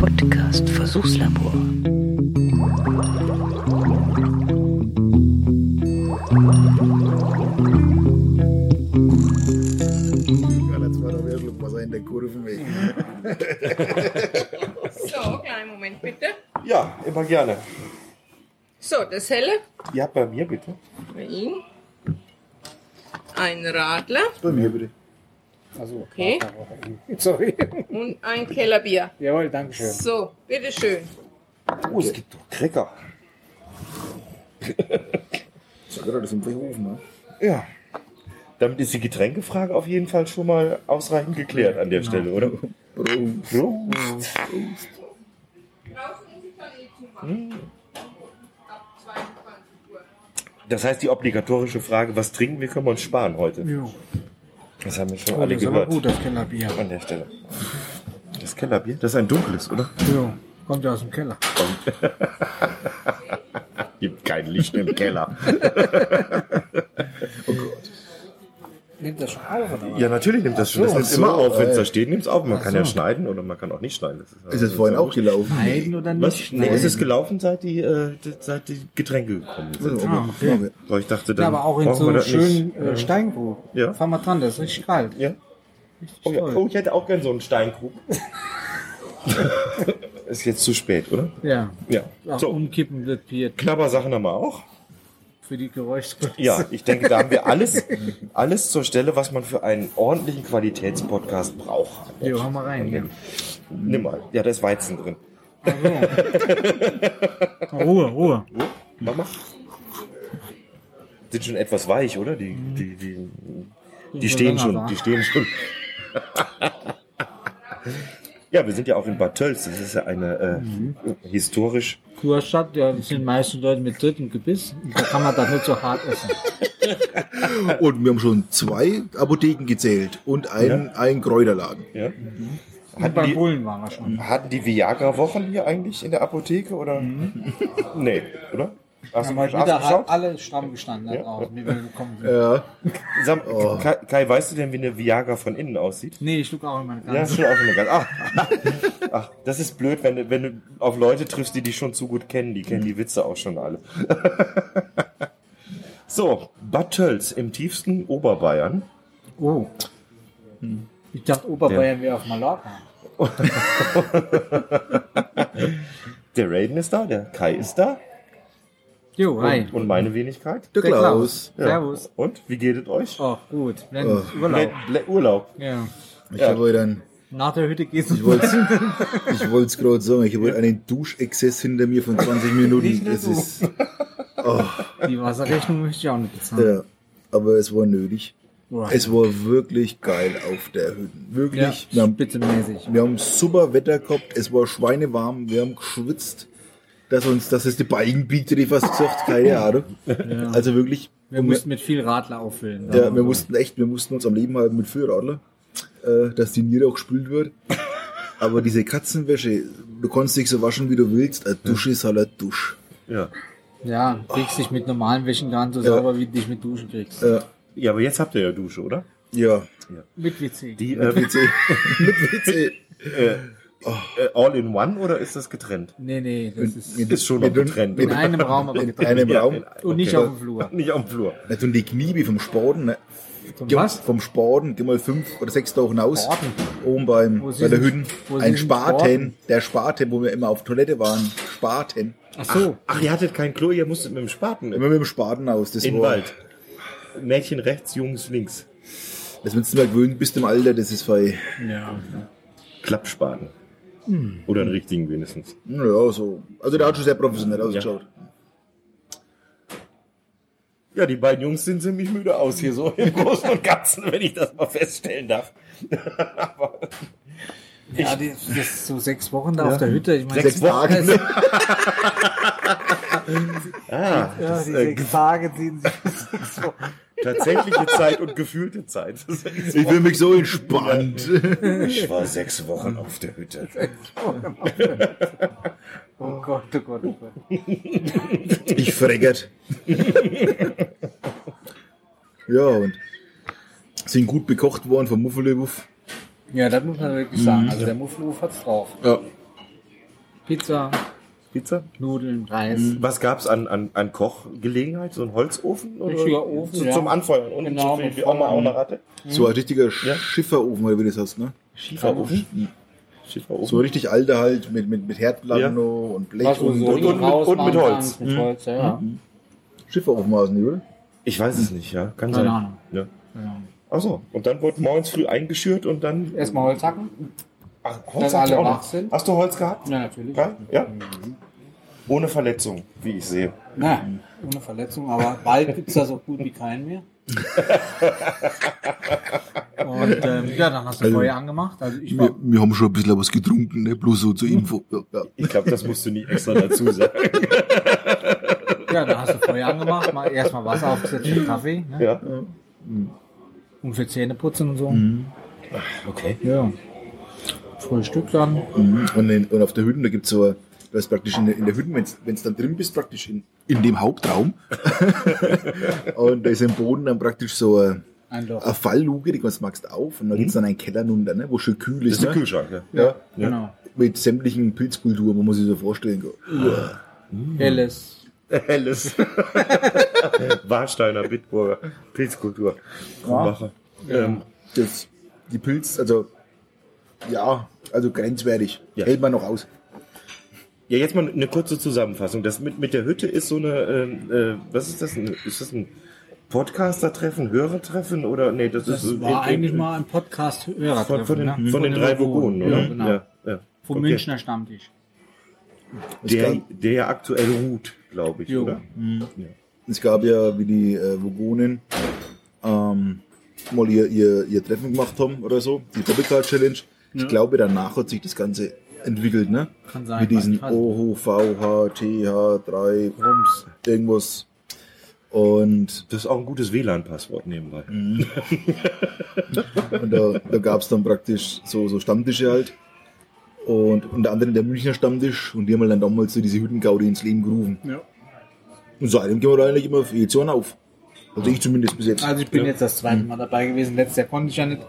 Podcast Versuchslabor. Ja, jetzt war da wieder Schluckwasser in der Kurve weg. So, kleinen Moment bitte. Ja, immer gerne. So, das helle Ja, bei mir bitte. bei Ihnen. Ein Radler Bei mir bitte. Also, Okay. sorry. und ein Kellerbier. Jawohl, danke schön. So, bitteschön. Oh, es gibt doch Cracker. So, gerade das im Behofen, ne? Ja. Damit ist die Getränkefrage auf jeden Fall schon mal ausreichend geklärt an der Stelle, oder? Prost. Prost. Das heißt, die obligatorische Frage, was trinken wir, können wir uns sparen heute. Jo. Das haben wir schon Oh, alle das ist aber gehört gut, das Kellerbier. an der Stelle. Das Kellerbier, das ist ein dunkles, oder? Jo, kommt ja aus dem Keller. Gibt kein Licht im Keller. Nimmt das schon auf, oder? Ja, natürlich nimmt das schon. Das Ach nimmt so, immer auf, wenn es äh. da steht, nimmt es auf. Man Ach kann ja so. schneiden oder man kann auch nicht schneiden. Das ist, Ist es vorhin auch gelaufen? Schneiden oder Was? nicht? Nee, es ist gelaufen, seit die, äh, seit die Getränke gekommen sind. Ah, okay. So, ich dachte, dann Ja, aber auch in brauchen wir so das schönen nicht. äh, Steingrub. Ja. Fahr mal dran, das ist richtig kalt. Ja. Richtig Oh, ja. oh, ich hätte auch gern so einen Steinkrug. ist jetzt zu spät, oder? Ja. Ja. Auch So, umkippen wird Bier Knabbersachen haben wir auch. Für die Geräuschkulisse. Ja, ich denke, da haben wir alles, alles zur Stelle, was man für einen ordentlichen Qualitätspodcast braucht. Jo, hau mal rein. Ja. Nimm mal. Ja, da ist Weizen drin. Ruhe, Ruhe. Mama. Sind schon etwas weich, oder? Die, die, die, die so stehen schon, die stehen schon. ja, wir sind ja auch in Bad Tölz. Das ist ja eine äh, historisch. Kurstadt, ja, das sind meistens Leute mit drittem Gebiss. Da kann man das nicht so hart essen. Und wir haben schon zwei Apotheken gezählt und einen, einen Kräuterladen. Ja. Und Hatten beim die, Bullen waren wir schon. hatten die Viagra-Wochen hier eigentlich in der Apotheke oder? Nee, oder? Hast Haben du, du wieder geschaut? alle stramm gestanden Ja. draußen, wie wir gekommen sind. Ja. Sag, Kai, Kai, weißt du denn, wie eine Viagra von innen aussieht? Nee, ich schluck auch immer Ja, ganz. schon auch eine ganz. Ach, ach, das ist blöd, wenn du, wenn du auf Leute triffst, die dich schon zu gut kennen. Die kennen die Witze auch schon alle. so, Bad Tölz im tiefsten Oberbayern. Oh. Ich dachte, Oberbayern wäre auf Mallorca. Der Raiden ist da, der Kai ist da Jo, hi. und, und meine Wenigkeit. Der Klaus. Ja. Servus. Und wie geht es euch? Oh, gut. Blendend. Oh. Urlaub. Le- Le- Urlaub. Ja. Ich habe heute einen, Nach der Hütte geht's ich wollte ich wollte es gerade sagen, ich habe heute einen Duschexzess hinter mir von 20 Minuten. Nicht Es du. ist, oh, Die Wasserrechnung möchte ich auch nicht bezahlen. ja, aber es war nötig. Boah. Es war wirklich geil auf der Hütte. ja, Wirklich. Wir haben. Wir haben super Wetter gehabt, es war schweinewarm, wir haben geschwitzt, dass uns, dass es die biegt, hätte ich fast gesagt, keine Ahnung. Also wirklich, Wir mussten mit viel Radler auffüllen. ja, wir mussten echt, wir mussten uns am Leben halten mit Führradler, äh, dass die Niere auch gespült wird. Aber diese Katzenwäsche, du konntest dich so waschen, wie du willst, eine Dusche ist halt eine Dusche. Ja. Ja, kriegst dich mit normalen Wäschen gar nicht so sauber, wie du dich mit Duschen kriegst. Äh, ja, aber jetzt habt ihr ja Dusche, oder? ja, Mit WC. Die äh, WC. mit WC. äh, all in one oder ist das getrennt? Nee, nee, das ist Ist schon mit, getrennt. in einem Raum, aber in getrennt. einem Ja, Raum. in- Und nicht okay. auf dem Flur. Nicht auf dem Flur. Und die Knie vom Sporten, ne? Zum was? Vom Sporten, geh mal fünf oder sechs Tage hinaus. Sporten? Oben beim, bei der Hütten. Ein Spaten. Sporten? Der Spaten, wo wir immer auf Toilette waren. Spaten. Ach so. Ach, ihr hattet kein Klo, ihr musstet mit dem Spaten Immer mit dem Spaten aus. Das in war, Wald. Mädchen rechts, Jungs links. Das wenn du mal gewöhnt bist im Alter, das ist bei, Ja. Klappspaten. Hm. Oder einen richtigen wenigstens. ja, so. Also der hat schon sehr professionell ausgeschaut. Ja, die beiden Jungs sehen ziemlich müde aus hier so im Großen und Ganzen, wenn ich das mal feststellen darf. Aber Ja, die, das ist so sechs Wochen da auf der Hütte. Ich meine, Sechs Tage. ah, Ja, das, die äh, sechs Tage ziehen sich sechs Wochen. Tatsächliche Zeit und gefühlte Zeit. Ich fühle mich so entspannt. Ich war sechs Wochen auf der Hütte. Oh Gott, oh Gott, oh Gott. Ich freckert. ja, und sind gut bekocht worden vom Muffelewuff. Ja, das muss man wirklich sagen. Also der Muffelhof hat's drauf. Ja. Pizza, Pizza? Nudeln, Reis. Was gab's an, an, an Kochgelegenheit? So ein Holzofen? Oder? Richtiger Ofen, Zu, ja. Zum Anfeuern. Und Genau, so wie Oma auch eine Ratte? So ein richtiger Schifferofen, oder wie das heißt, ne? Schieferofen? Schieferofen. So richtig alter halt, mit, mit, mit Herdplatten Ja. noch und Blech du und, so und- und mit- rausmachen und mit Holz. Mit Holz, ja. ja. Schifferofen war es nicht, oder? Ich weiß es nicht, ja. Kann Keine sein. Ahnung. Ja. Ja. Ach so. Und dann wurde morgens früh eingeschürt und dann. Erstmal Holz hacken. Ach, Dass habt alle auch wach noch. sind. Hast du Holz gehabt? Ja, natürlich. Ja? ja? Ohne Verletzung, wie ich sehe. Na, ohne Verletzung, aber bald gibt es da so gut wie keinen mehr. Und ähm, ja, dann hast du Also- Feuer angemacht. Also ich Wir, wir haben schon ein bisschen was getrunken, ne? Bloß so zur Info. Ja, ja. Ich glaube, das musst du nicht extra dazu sagen. ja, dann hast du Feuer angemacht, mal erstmal Wasser aufgesetzt für Kaffee ne? ja. und für Zähneputzen und so. Okay. Ja. Frühstück dann. Mhm. Und, in, und auf der Hütte, da gibt's so, da ist praktisch in der, in der Hütte, wenn du dann drin bist, praktisch in, in dem Hauptraum. und da ist im Boden dann praktisch so eine, Ein Loch. eine Fallluke, die kannst, machst du auf. Und da gibt's dann einen Keller runter, ne? wo schön kühl Das ist. ist der ne? Kühlschrank, ja. Ja. Genau. Mit sämtlichen Pilzkulturen, man muss sich so vorstellen. Uah. Helles. Helles. Warsteiner, Bitburger, Pilzkultur. Krumbacher. Ähm, Das, die Pilz, also, ja, also grenzwertig. Ja. Hält man noch aus. ja, jetzt mal eine kurze Zusammenfassung. Das mit, mit der Hütte ist so eine, ähm, äh, was ist das? Ist das ein Podcaster-Treffen, Hörertreffen oder nee, das, Das ist war eigentlich mal ein podcast hörer von, von, den, von den drei Vogonen, oder? Ja, genau. Ja, ja. Vom Okay. Münchner Stammtisch. Der, der ja aktuell ruht, glaube ich, Jo. oder? es gab ja, wie die äh, Vogonen ähm, mal ihr, ihr, ihr Treffen gemacht haben oder so, die Tropical Ich glaube, danach hat sich das Ganze entwickelt, ne? Kann sein, Mit diesen OHO, VH, TH, 3, Rums. irgendwas. Und, Das ist auch ein gutes WLAN-Passwort nebenbei. und da, da gab es dann praktisch so, so Stammtische halt. Und unter anderem der Münchner Stammtisch. Und die haben halt dann damals so diese Hüttengaudi ins Leben gerufen. Ja. Und seitdem gehen wir da eigentlich immer für jedes Jahr auf. Also ich zumindest bis jetzt. Also ich bin jetzt das zweite Mal dabei gewesen. Letztes Jahr konnte ich ja nicht,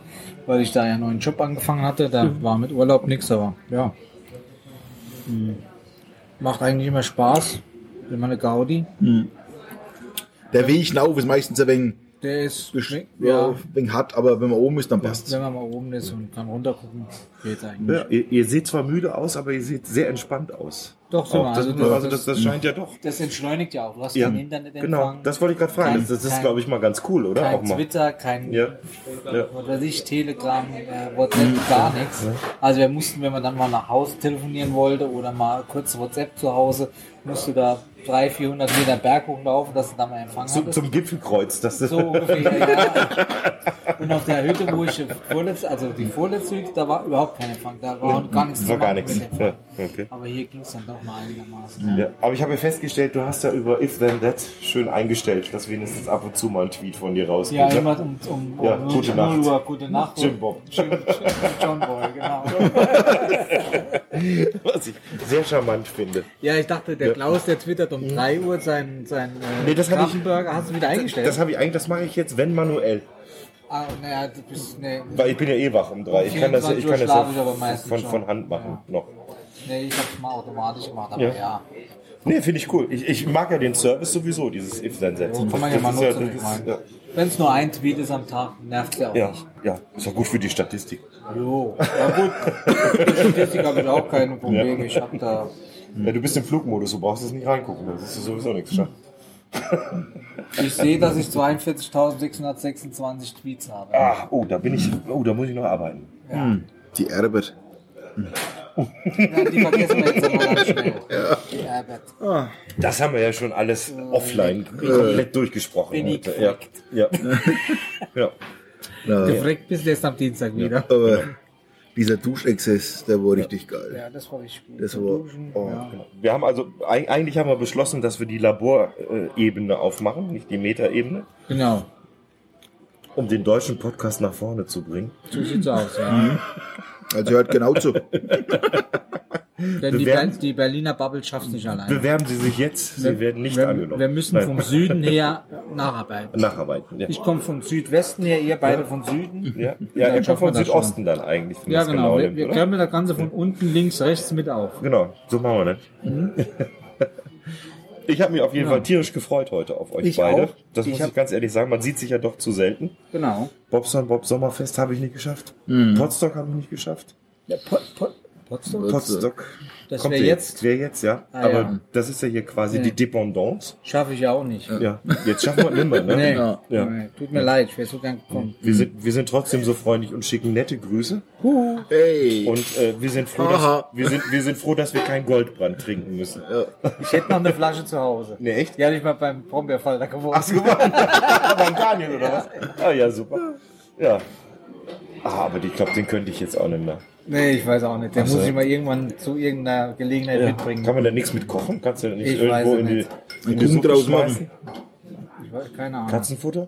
weil ich da ja einen neuen Job angefangen hatte. Da war mit Urlaub nichts, aber ja. Hm. Macht eigentlich immer Spaß. Immer eine Gaudi. Der Weg hinauf ist meistens ein wenig, Der ist, ja. ja, ein wenig hart, aber wenn man oben ist, dann passt wenn man mal oben ist und kann runtergucken, geht's eigentlich. Ja, ihr, ihr seht zwar müde aus, aber ihr seht sehr entspannt aus. Doch. Auch, das, Also also, das- also das, das scheint ja doch. Das entschleutigt ja auch. Du hast Ja, kein Internetempfang. genau, das wollte ich gerade fragen. Kein- das das ist, glaube ich, mal ganz cool, oder? kein Auch mal. Twitter, kein Ja. Ja. was weiß ich, Telegram, äh, WhatsApp, gar nichts. Also wir mussten, wenn man dann mal nach Hause telefonieren wollte oder mal kurz WhatsApp zu Hause, musste da 300, 400 Meter Berg hochlaufen, dass du da mal Empfang Zum, hattest. zum Gipfelkreuz. Das so ungefähr, ja. Und auf der Hütte, wo ich vorletzt, also die vorletzte Hütte, da war überhaupt kein Empfang. Da war gar nichts war gar nichts. Ja, okay. Aber hier ging es dann doch mal einigermaßen. Ja, aber ich habe ja festgestellt, du hast ja über If Then That schön eingestellt, dass wenigstens ab und zu mal ein Tweet von dir rausgeht. Ja, ne? immer um, um, Ja, um gute 0 Nacht. Uhr, gute Nacht. Jim Bob. Jim, Jim, John Boy, genau. Was ich sehr charmant finde. Ja, ich dachte, der Klaus, der twittert um 3 Uhr sein, sein äh, Nee, das ich-. Hast du wieder eingestellt? Das habe ich eigentlich, das mache ich jetzt, wenn manuell. ah, naja, du bist, nee, Weil ich bin ja eh wach um drei. Ich kann das, ich 24 Uhr kann das ja von, von Hand machen noch. nee, ich hab's mal automatisch gemacht, aber Ja. ja. Nee, finde ich cool. Ich, ich mag ja den Service sowieso, dieses If Then That. So kann man ja mal Das nutzen, das ich ist- ja, Wenn es nur ein Tweet ist am Tag, nervt ja auch ja, nicht. ja, ist auch gut für die Statistik. Jo, ja gut. Mit Statistik habe ich auch keine Probleme. Ich habe da. Ja, du bist im Flugmodus, du brauchst jetzt nicht reingucken, das ist sowieso nichts. Schade. Ich sehe, dass ich 42.626 Tweets habe. Ah, oh, da bin ich, oh, da muss ich noch arbeiten. Die Erbert. Ja, die vergessen wir jetzt immer ganz schnell. Die Herbert. Das haben wir ja schon alles offline komplett durchgesprochen. Bin ich heute. Ja, ja. ja. Gefreckt bist du erst am Dienstag wieder. aber dieser Duschexzess, der war richtig geil. Ja, das war richtig gut. Das war, Duschen, oh, ja. Wir haben also, eig- eigentlich haben wir beschlossen, dass wir die Laborebene aufmachen, nicht die Metaebene, Genau, um den deutschen Podcast nach vorne zu bringen. so sieht's aus. Ja. Also hört genau zu. Denn die, die Berliner Bubble schafft es nicht alleine. Bewerben Sie sich jetzt, Sie werden nicht wir, angenommen. wir müssen Nein. vom Süden her nacharbeiten. Nacharbeiten. Ja, Ich komme vom Südwesten her, ihr beide von Süden. ja, ja ihr kommt wir das Südosten dann eigentlich. Ja, es genau. wir nimmt, wir können das Ganze von unten, links, rechts mit auf. Genau, so machen wir das. Mhm. Ich habe mich auf jeden Fall tierisch gefreut heute auf euch Ich beide. auch. Das Ich muss ich ganz ehrlich sagen. Man sieht sich ja doch zu selten. Genau. Bobson Bob Sommerfest habe ich nicht geschafft. Mhm. Potsdok habe ich nicht geschafft. Ja, po, po, Potsdam? Potsdok. Das kommt wäre ja jetzt, Wäre jetzt, ja. Ah, Aber ja. das ist ja hier quasi Ja. die Dependance. schaffe ich ja auch nicht. Ja. Jetzt schaffen wir es nimmer, ne? Nee. Ja. Ja. Nee, Tut mir leid, ich wäre so gern gekommen. Wir, sind, wir sind trotzdem so freundlich und schicken nette Grüße. Hey. Und äh, wir, sind froh, dass, wir, sind, wir sind froh, dass wir kein Goldbrand trinken müssen. Ich hätte noch eine Flasche zu Hause. Nee, echt? Die hatte ich mal beim Brombeerfall gewonnen. Hast du gewonnen? Beim Daniel, oder was? Ah ja, super. Ja. Ah, aber ich glaube, den könnte ich jetzt auch nicht mehr. Nee, ich weiß auch nicht. Den Ach so. muss ich mal irgendwann zu irgendeiner Gelegenheit mitbringen. Kann man da nichts mit kochen? Kannst du da nicht Ich irgendwo in die, in die Suppe draus schmeißen? Ich weiß, keine Ahnung. Katzenfutter?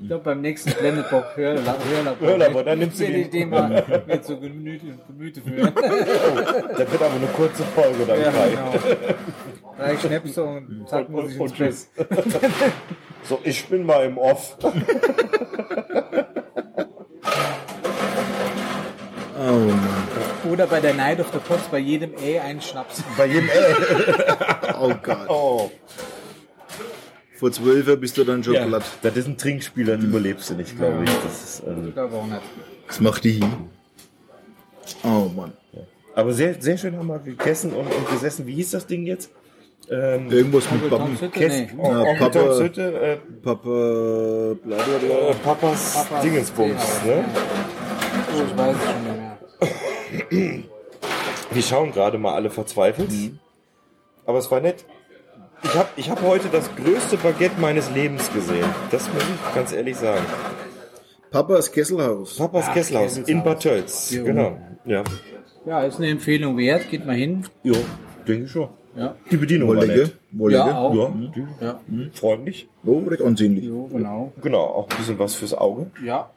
Ich glaube, beim nächsten Blendedbock Hörlabor, Hörlabor, dann nimmst du den- ich den mal mit so Gemüte, Gemüte führen. Das wird aber eine kurze Folge dann ja, frei. genau. Drei Schnäpse und zack, muss ich ins Bett. So, ich bin mal im Off. Oh Mann. Oder bei der Night of the Pots bei jedem Ä einen Schnaps. Bei jedem Ä. Oh Gott. Oh. Vor zwölf bist du dann schon Ja, glatt. das ist ein Trinkspiel, das überlebst du nicht, glaube ich. Das ist, Ich glaube auch nicht. Was macht die hier? Oh Mann. aber sehr, sehr schön haben wir gegessen und, und gesessen. Wie hieß das Ding jetzt? Ähm, Irgendwas mit Onkel Pappen. Toms Hütte? Kess- Nee. oh, Ja, Onkel Papa- Hütte, äh, Papa, bla bla äh, bla. Papas, Papas Dingensbums. Ne? Oh, ich weiß es schon nicht mehr. Wir schauen gerade mal alle verzweifelt. Aber es war nett. Ich habe ich hab heute das größte Baguette meines Lebens gesehen. Das muss ich ganz ehrlich sagen. Papas Kesselhaus. Papas Ach, Kesselhaus in. Bad Tölz. Jo. Genau. Ja. Ja, ist eine Empfehlung wert. Geht mal hin. Jo, denke ich schon. Ja. Die Bedienung war Wollige. nett. Wollige. Ja, auch. Ja, die, Ja. freundlich. Oh, recht ansehnlich. Jo, genau. Genau, auch ein bisschen was fürs Auge. Ja.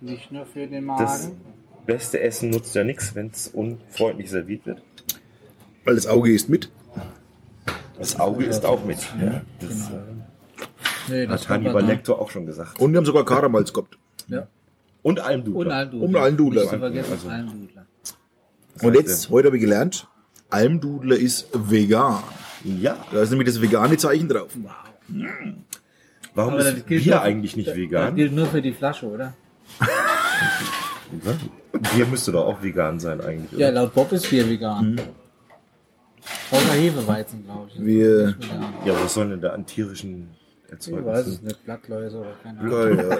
Nicht nur für den Das Magen. Beste Essen nutzt ja nichts, wenn es unfreundlich serviert wird. Weil das Auge ist mit. Das Auge ist auch mit. Ja, das Nee, äh, das hat Hannibal Lecter auch schon gesagt. Und wir haben sogar Karamals gehabt. Ja. Und Almdudler. Und Almdudler. Und Almdudler. Nicht zu vergessen, Also- Almdudler. Und jetzt, heute habe ich gelernt, Almdudler ist vegan. Ja. Da ist nämlich das vegane Zeichen drauf. Warum Aber das ist gilt Bier eigentlich nicht Das vegan? gilt nur für die Flasche, oder? Bier müsste doch auch vegan sein eigentlich. Ja, Oder? laut Bob ist Bier vegan. Außer Hefeweizen, glaube ich. Wir. Ja, was sollen denn da an tierischen Ich weiß es Erzeugnissen? nicht, Blattläuse oder keine Ahnung. ja.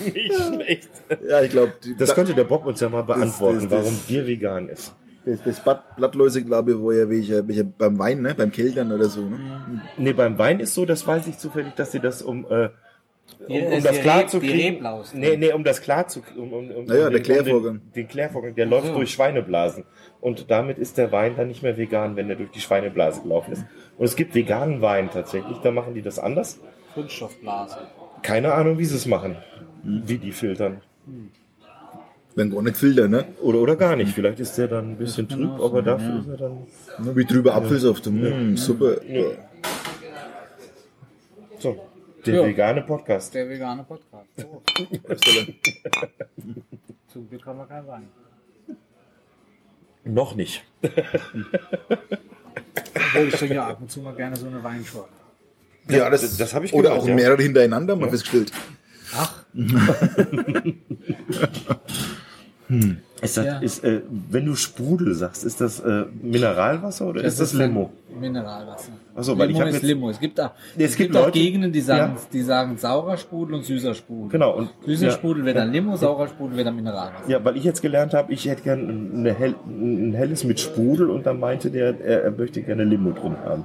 Nicht schlecht. ja, ich glaube, Das könnte der Bob uns ja mal beantworten, das- das- warum Bier vegan ist. Das, das Blatt- Blattläuse, glaube ich, wo ja welche, welche beim Wein, ne? beim Keltern oder so. Ne? Nee, beim Wein ist so, das weiß ich zufällig, dass sie das um, äh, um, um die das klar zu kriegen. Nee, nee, um das klar zu um, um, um, Naja, um der den- um Klärvorgang. Den, den Klärvorgang, der läuft durch Schweineblasen. Und damit ist der Wein dann nicht mehr vegan, wenn er durch die Schweineblase gelaufen ist. Und es gibt veganen Wein tatsächlich, da machen die das anders. Kunststoffblase. Keine Ahnung, wie sie es machen. Wie die filtern. Wenn gar nicht filtern, ne? Oder, oder gar nicht. Vielleicht ist der dann ein bisschen trüb, aber sein, dafür ja. ist er dann. Ne, Wie drüber Apfelsaft. Mm, super. So, der Ja. vegane Podcast. Der vegane Podcast. Oh, zum Glück haben wir keinen Wein. Noch nicht. Obwohl ich trinke ja ab und zu mal gerne so eine Weinschorle. Ja, das- das hab ich Oder gehört, auch ja. mehrere hintereinander, mal festgestellt. Ach, Ist das, Ja. ist, äh, wenn du Sprudel sagst, ist das äh, Mineralwasser oder ist das Limo? Mineralwasser. Ach so, weil Limo ich hab ist jetzt- Limo. Es gibt auch, es es gibt gibt auch Leute- Gegenden, die sagen, Ja. die sagen saurer Sprudel und süßer Sprudel. Genau. Und, Süßer ja, Sprudel wird dann Limo, saurer Sprudel wird dann Mineralwasser. ja, weil ich jetzt gelernt habe, ich hätte gern eine hell, ein helles mit Sprudel und dann meinte der, er, er möchte gerne Limo drin haben.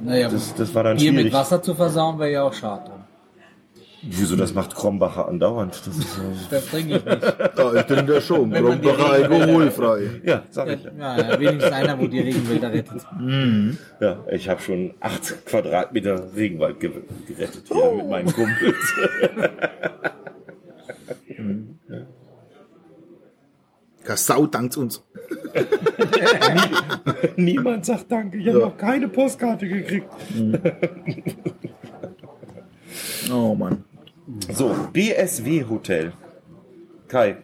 Naja, Das, das war dann Bier mit schwierig. Wasser zu versauen wäre ja auch schade. Wieso, das macht Krombacher andauernd. Das ist, so- Das trinke ich nicht. Ja, ich denke ja schon. Krombacher alkoholfrei. ja, sag ich ja. Ja, ja, wenigstens einer, wo die Regenwälder rettet. Ja, ich habe schon acht Quadratmeter Regenwald ge gerettet hier mit meinen Kumpels. Kassau dankt uns. Niemand sagt Danke. Ich habe noch keine Postkarte gekriegt. Oh Mann. So, BSW Hotel. Kai.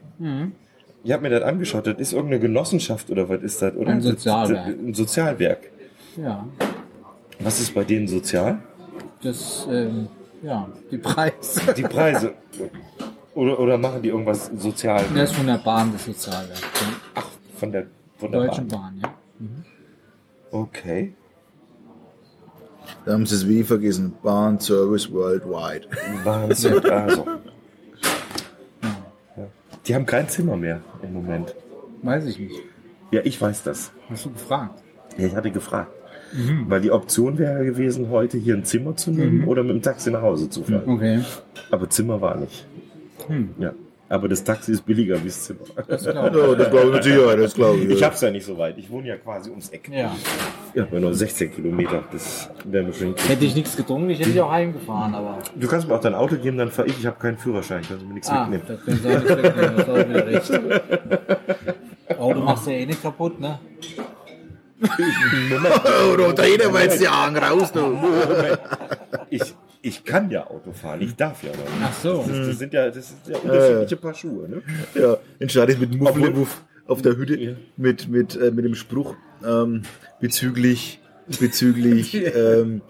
Ich habe mir das angeschaut. Das ist irgendeine Genossenschaft oder was ist das? Oder? Ein Sozialwerk. Ein Sozialwerk. Ja, Was ist bei denen sozial? das, ähm, ja, die Preise. Die Preise. Oder, oder machen die irgendwas sozial? Das ist von der Bahn, das Sozialwerk. Ach, von der, von Der Deutschen Bahn. Bahn, ja. Okay. Da haben sie es wie vergessen. Bahn Service Worldwide. Wahnsinn. Also. Ja. Die haben kein Zimmer mehr im Moment. Weiß ich nicht. Ja, ich weiß das. Hast du gefragt? Ja, ich hatte gefragt. Weil die Option wäre gewesen, heute hier ein Zimmer zu nehmen oder mit dem Taxi nach Hause zu fahren. Okay. Aber Zimmer war nicht. Ja. Aber das Taxi ist billiger wie das Zimmer. Das glaube Ja, das glaube ich mit Sicherheit, das glaube ich. Ich ja. hab's ja nicht so weit. Ich wohne ja quasi ums Eck. ich. Ja. Ja, nur 16 Kilometer. Das wäre mir schon. Hätte ich nichts getrunken, ich hätte ich auch heimgefahren, aber. Du kannst mir auch dein Auto geben, dann fahre ich. Ich habe keinen Führerschein. Kannst du mir nichts Ah, mitnehmen. das können sie auch nicht wegnehmen, das ist wieder recht. Auto machst du ja eh nicht kaputt, ne? Oh, da dreht er mal jetzt die Augen raus, du. Ich, ich kann ja Auto fahren. Ich darf ja nicht. Ach so. Das, das sind ja, das sind ja unterschiedliche Paar Schuhe. Ne? Ja, dann startet mit Mufflebuff auf der Hütte Ja. mit, mit, äh, mit dem Spruch ähm, bezüglich, bezüglich ähm,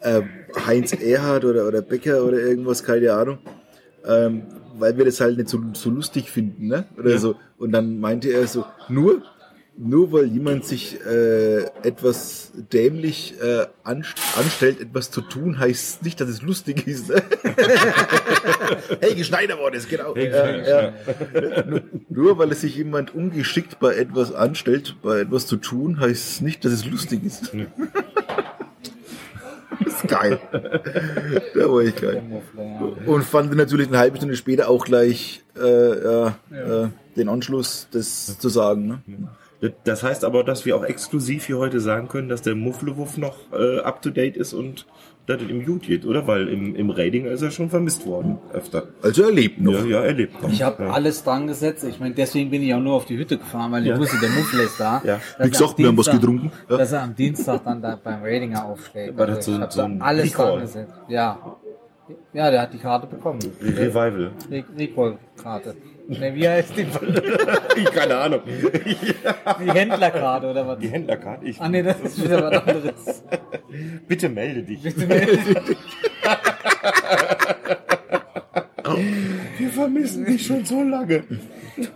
äh, Heinz Erhard oder, oder Becker oder irgendwas, keine Ahnung. Ähm, weil wir das halt nicht so, so lustig finden, ne? Oder so. Und dann meinte er so, nur, nur weil jemand sich äh, etwas dämlich äh, anst anstellt, etwas zu tun, heißt nicht, dass es lustig ist. Ne? Helge Schneider war das, genau. Helge ja, ja. Nur, nur weil es sich jemand ungeschickt bei etwas anstellt, bei etwas zu tun, heißt es nicht, dass es lustig ist. das ist geil. Da war ich geil. Und fand natürlich eine halbe Stunde später auch gleich äh, ja, Äh, den Anschluss, das zu sagen. Ne? Das heißt aber, dass wir auch exklusiv hier heute sagen können, dass der Mufflewuff noch äh, up to date ist und dass es im Gut geht, oder? Weil im, im Rating ist er schon vermisst worden öfter. Also er lebt noch. Ja, ja, er lebt noch. Ich habe ja. alles dran gesetzt. Ich meine, deswegen bin ich auch nur auf die Hütte gefahren, weil ich Ja. wusste, der Muffel ist da. Ja. Wie gesagt, wir haben was Dienstag- getrunken. Ja. Dass er am Dienstag dann da beim Ratinger aufschlägt. Das Also so- so ein alles Recall? dran gesetzt. Ja. Ja, der hat die Karte bekommen. Re- Revival. Re- Recall-Karte. Ne, wie heißt die? Keine Ahnung. Die Händlerkarte oder was? Die Händlerkarte. Ich, Ah ne, das ist wieder was anderes. Bitte melde dich. Wir vermissen dich schon so lange.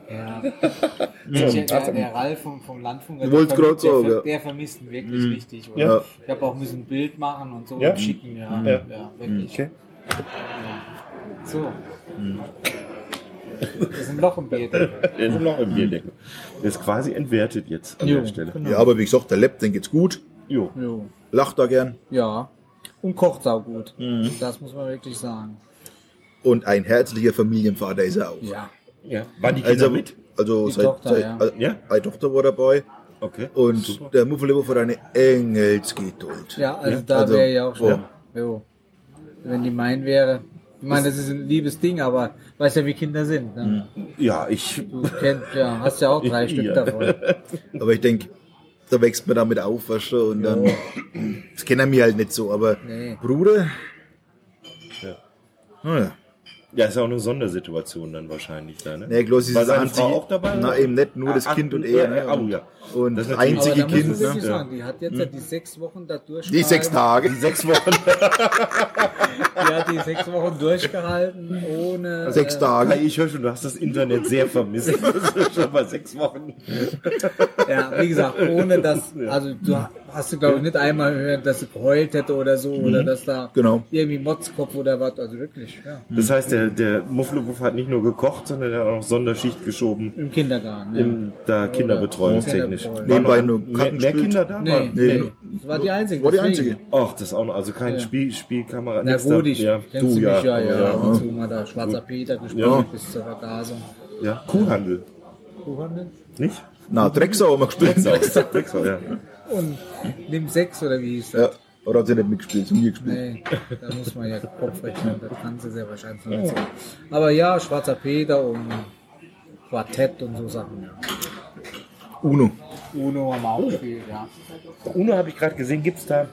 Ja. Der, der, der Ralf vom, vom Landfunk, der, grad sagen, der, ja. der vermisst ihn wirklich richtig. Und Ja. Ich habe auch müssen ein Bild machen und so Ja. und schicken. Ja, Ja. ja. wirklich. Okay. So. Das ist ein Loch im Bier. drin. Der ist noch im Bierdeckel. Der ist quasi entwertet jetzt an Jo, der Stelle. genau. Ja, aber wie gesagt, der lebt, den geht's gut. Jo. Jo. Lacht da gern. Ja. Und kocht saugut. Mhm. Das muss man wirklich sagen. Und ein herzlicher Familienvater ist er auch. Ja. Ja. Waren die Kinder Also, mit? also Die seit, Tochter, seit ja. also, Ja? eine Tochter war dabei. Okay. Und der Muffelebuff hat eine Engelsgeduld. Ja, also Ja, da also, wäre ja auch schon. ja. Jo. Wenn die mein wäre. Ich meine, das ist ein liebes Ding, aber weißt ja, wie Kinder sind. Ne? Ja, ich. Du kennst ja, hast ja auch drei Stück Ja. davon. Aber ich denke, da wächst man damit auf, weißt du, und dann, das kennen wir halt nicht so, aber Nee. Bruder, Ja. naja, Ja, ist auch eine Sondersituation dann wahrscheinlich da, ne? nee, bloß ist War das seine einzige, Frau auch dabei? na oder? eben nicht, nur das Ah, Kind und ah, er, ne, ah, oh und, ja. und Das das ist natürlich- Aber einzige da muss man Kind, wirklich ne? sagen, die hat jetzt ja die sechs Wochen da durch. die sechs Tage, Sechs Wochen. Die hat die sechs Wochen durchgehalten, ohne. sechs äh, Tage, Ich höre schon, du hast das Internet sehr vermisst. Das ist schon mal sechs Wochen. Ja, wie gesagt, ohne dass, also du hast du glaube ich nicht einmal gehört, dass sie geheult hätte oder so, oder dass da Genau. irgendwie Motzkopf oder was, also wirklich, ja. Das heißt, der, der Mufflewuff hat nicht nur gekocht, sondern er hat auch noch Sonderschicht geschoben. Im Kindergarten. Ja. In da kinderbetreuungstechnisch. Kinderbetreuung. Nebenbei nur mehr, mehr. Kinder da? Nee, Waren- nee, Nee. Das war die einzige. war die einzige. Ach, das ist auch noch, also kein Ja. Spiel, Spielkamera. Na gut, da. ich ja. kennst du, du mich ja, ja, ja. ab und zu mal da Schwarzer Peter gespielt Ja. bis zur Vergasung. ja. Kuhhandel. Kuhhandel? Nicht? na, Drecksau haben wir gespielt. Drecksau, ja. Und nimm sechs oder wie hieß das? Ja, oder hat sie nicht mitgespielt, zu mir gespielt. Nee, da muss man ja Kopf rechnen, das kann sie sehr wahrscheinlich nicht so. Aber ja, Schwarzer Peter und Quartett und so Sachen. Ja. Uno. Uno haben wir auch gespielt, ja. Uno habe ich gerade gesehen, gibt es da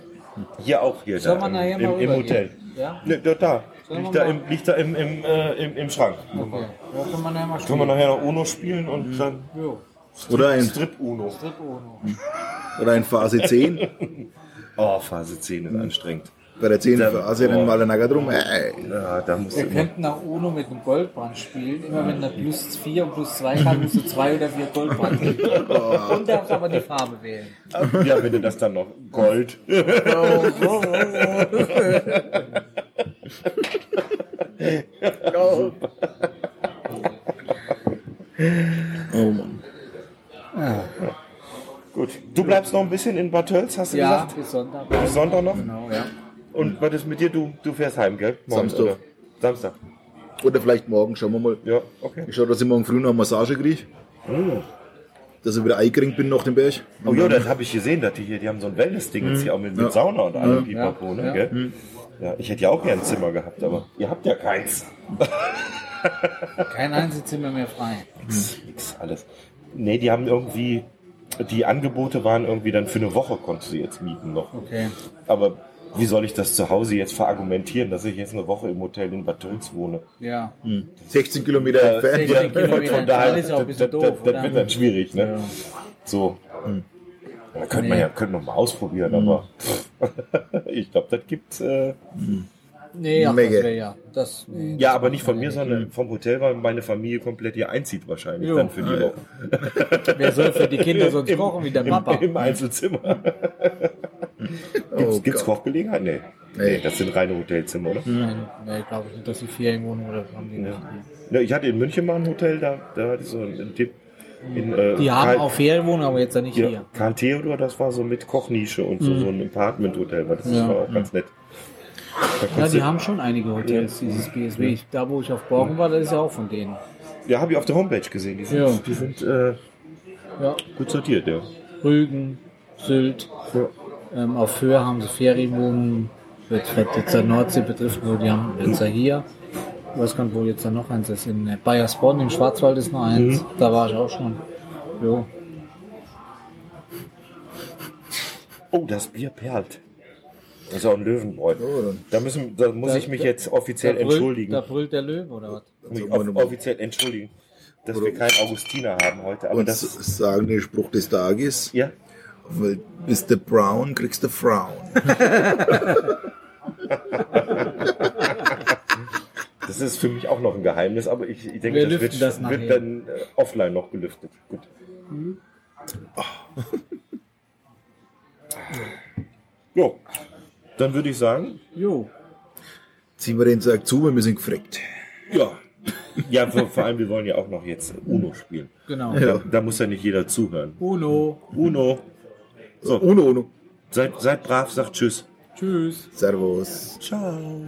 hier auch hier Sollen da, im, nachher mal im, im rübergehen? Hotel. Ja? Ne, da, da. Liegt da, mal- im, liegt da im, im, äh, im, im Schrank. Okay. Ja, können wir nachher mal Können wir spielen. nachher noch Uno spielen und dann Jo. Oder ein, Strip Uno. Strip Uno. oder ein Phase 10. Oh, Phase 10 ist anstrengend. Bei der 10. Phase rennen wir alle nackt rum. Ey. Ja, da musst du Wir könnten auch Uno mit einem Goldbrand spielen. Immer wenn er plus 4 und plus 2 kann, musst du 2 oder 4 Goldbrand kriegen. Und darfst aber die Farbe wählen. Ja, wenn du das dann noch Gold. Oh Mann. Gut. Du bleibst noch ein bisschen in Bad Tölz, hast du Ja, gesagt? bis Sonntag. Bis Sonntag noch? Genau, ja. Und was ist mit dir? Du, du fährst heim, gell? Samstag. oder? Samstag. Oder vielleicht morgen, schauen wir mal. Ja, okay. Ich schaue, dass ich morgen früh noch eine Massage kriege. Dass ich wieder eingeringt bin nach dem Berg. Oh ja, das habe ich gesehen, dass die hier, die haben so ein Wellness-Ding jetzt hier auch mit, mit Sauna und allem Pipapo, ne? Ja. Gell? Ja, ich hätte ja auch gern ein Zimmer gehabt, aber ihr habt ja keins. Kein Einzelzimmer mehr frei. Nix, nix, alles. Nee, die haben irgendwie, die Angebote waren irgendwie dann für eine Woche konntest du jetzt mieten noch. Okay. Aber wie soll ich das zu Hause jetzt verargumentieren, dass ich jetzt eine Woche im Hotel in Bad Tölz wohne? Ja. 16 Kilometer entfernt. 16 Kilometer Von daher, entfernt ist ja auch ein bisschen das, doof, das, das oder? wird dann schwierig, ne? Ja. So. Da könnte man ja könnte noch mal ausprobieren, aber ich glaube, das gibt äh, Nee, ach, das Menge. wäre ja. Das, nee, ja, das aber nicht von mir, ja sondern vom Hotel, weil meine Familie komplett hier einzieht wahrscheinlich Jo. dann für die Woche. Wer soll für die Kinder sonst kochen wie der Papa? Im, im Einzelzimmer. Oh Gibt's, gibt's Gott. Kochgelegenheit? Nee. Nee. nee. das sind reine Hotelzimmer, oder? Nein, nee, glaube ich nicht, dass die Ferienwohnung oder so haben die nicht. Ja, ich hatte in München mal ein Hotel, da, da hatte ich so einen Tipp. In, äh, Die haben Karl, auch Ferienwohnungen, aber jetzt ja nicht ja, hier. Karl Theodor, das war so mit Kochnische und so, so ein Apartment-Hotel, war das Ja. war auch ganz nett. Ja, die haben schon einige Hotels, dieses BSW. Ich, da, wo ich auf Borken war, das ist ja auch von denen. Ja, habe ich auf der Homepage gesehen. Die sind, Ja. die sind äh, Ja. gut sortiert, ja. Rügen, Sylt, ähm, auf Höhe haben sie Ferienwohnungen. Jetzt, was jetzt der Nordsee betrifft, wo die haben jetzt ja hier. Ich weiß gar nicht, wo jetzt da noch eins ist. In äh, Bayersbronn, im Schwarzwald ist noch eins. Da war ich auch schon. Jo. Oh, das Bier perlt. Das ist auch ein Löwenbräu. Da, müssen, da muss Da- ich mich da- jetzt offiziell brüllt, entschuldigen. da brüllt der Löwe oder was? muss ich off offiziell entschuldigen, dass wir keinen Augustiner haben heute. Aber Und das, sagen den Spruch des Tages. ja, Weil bist du brown, kriegst du Frauen. das ist für mich auch noch ein Geheimnis, aber ich, ich denke, Wir das, wird, das wird dann äh, offline noch gelüftet. Gut. Jo, dann würde ich sagen, Jo. Ziehen wir den Sack zu, wir sind gefreckt. ja. Ja, vor, vor allem, wir wollen ja auch noch jetzt Uno spielen. Genau. Ja. Da, da muss ja nicht jeder zuhören. Uno. Uno. So, Uno, uno. seid, seid brav, sagt Tschüss. Tschüss. Servus. Ciao.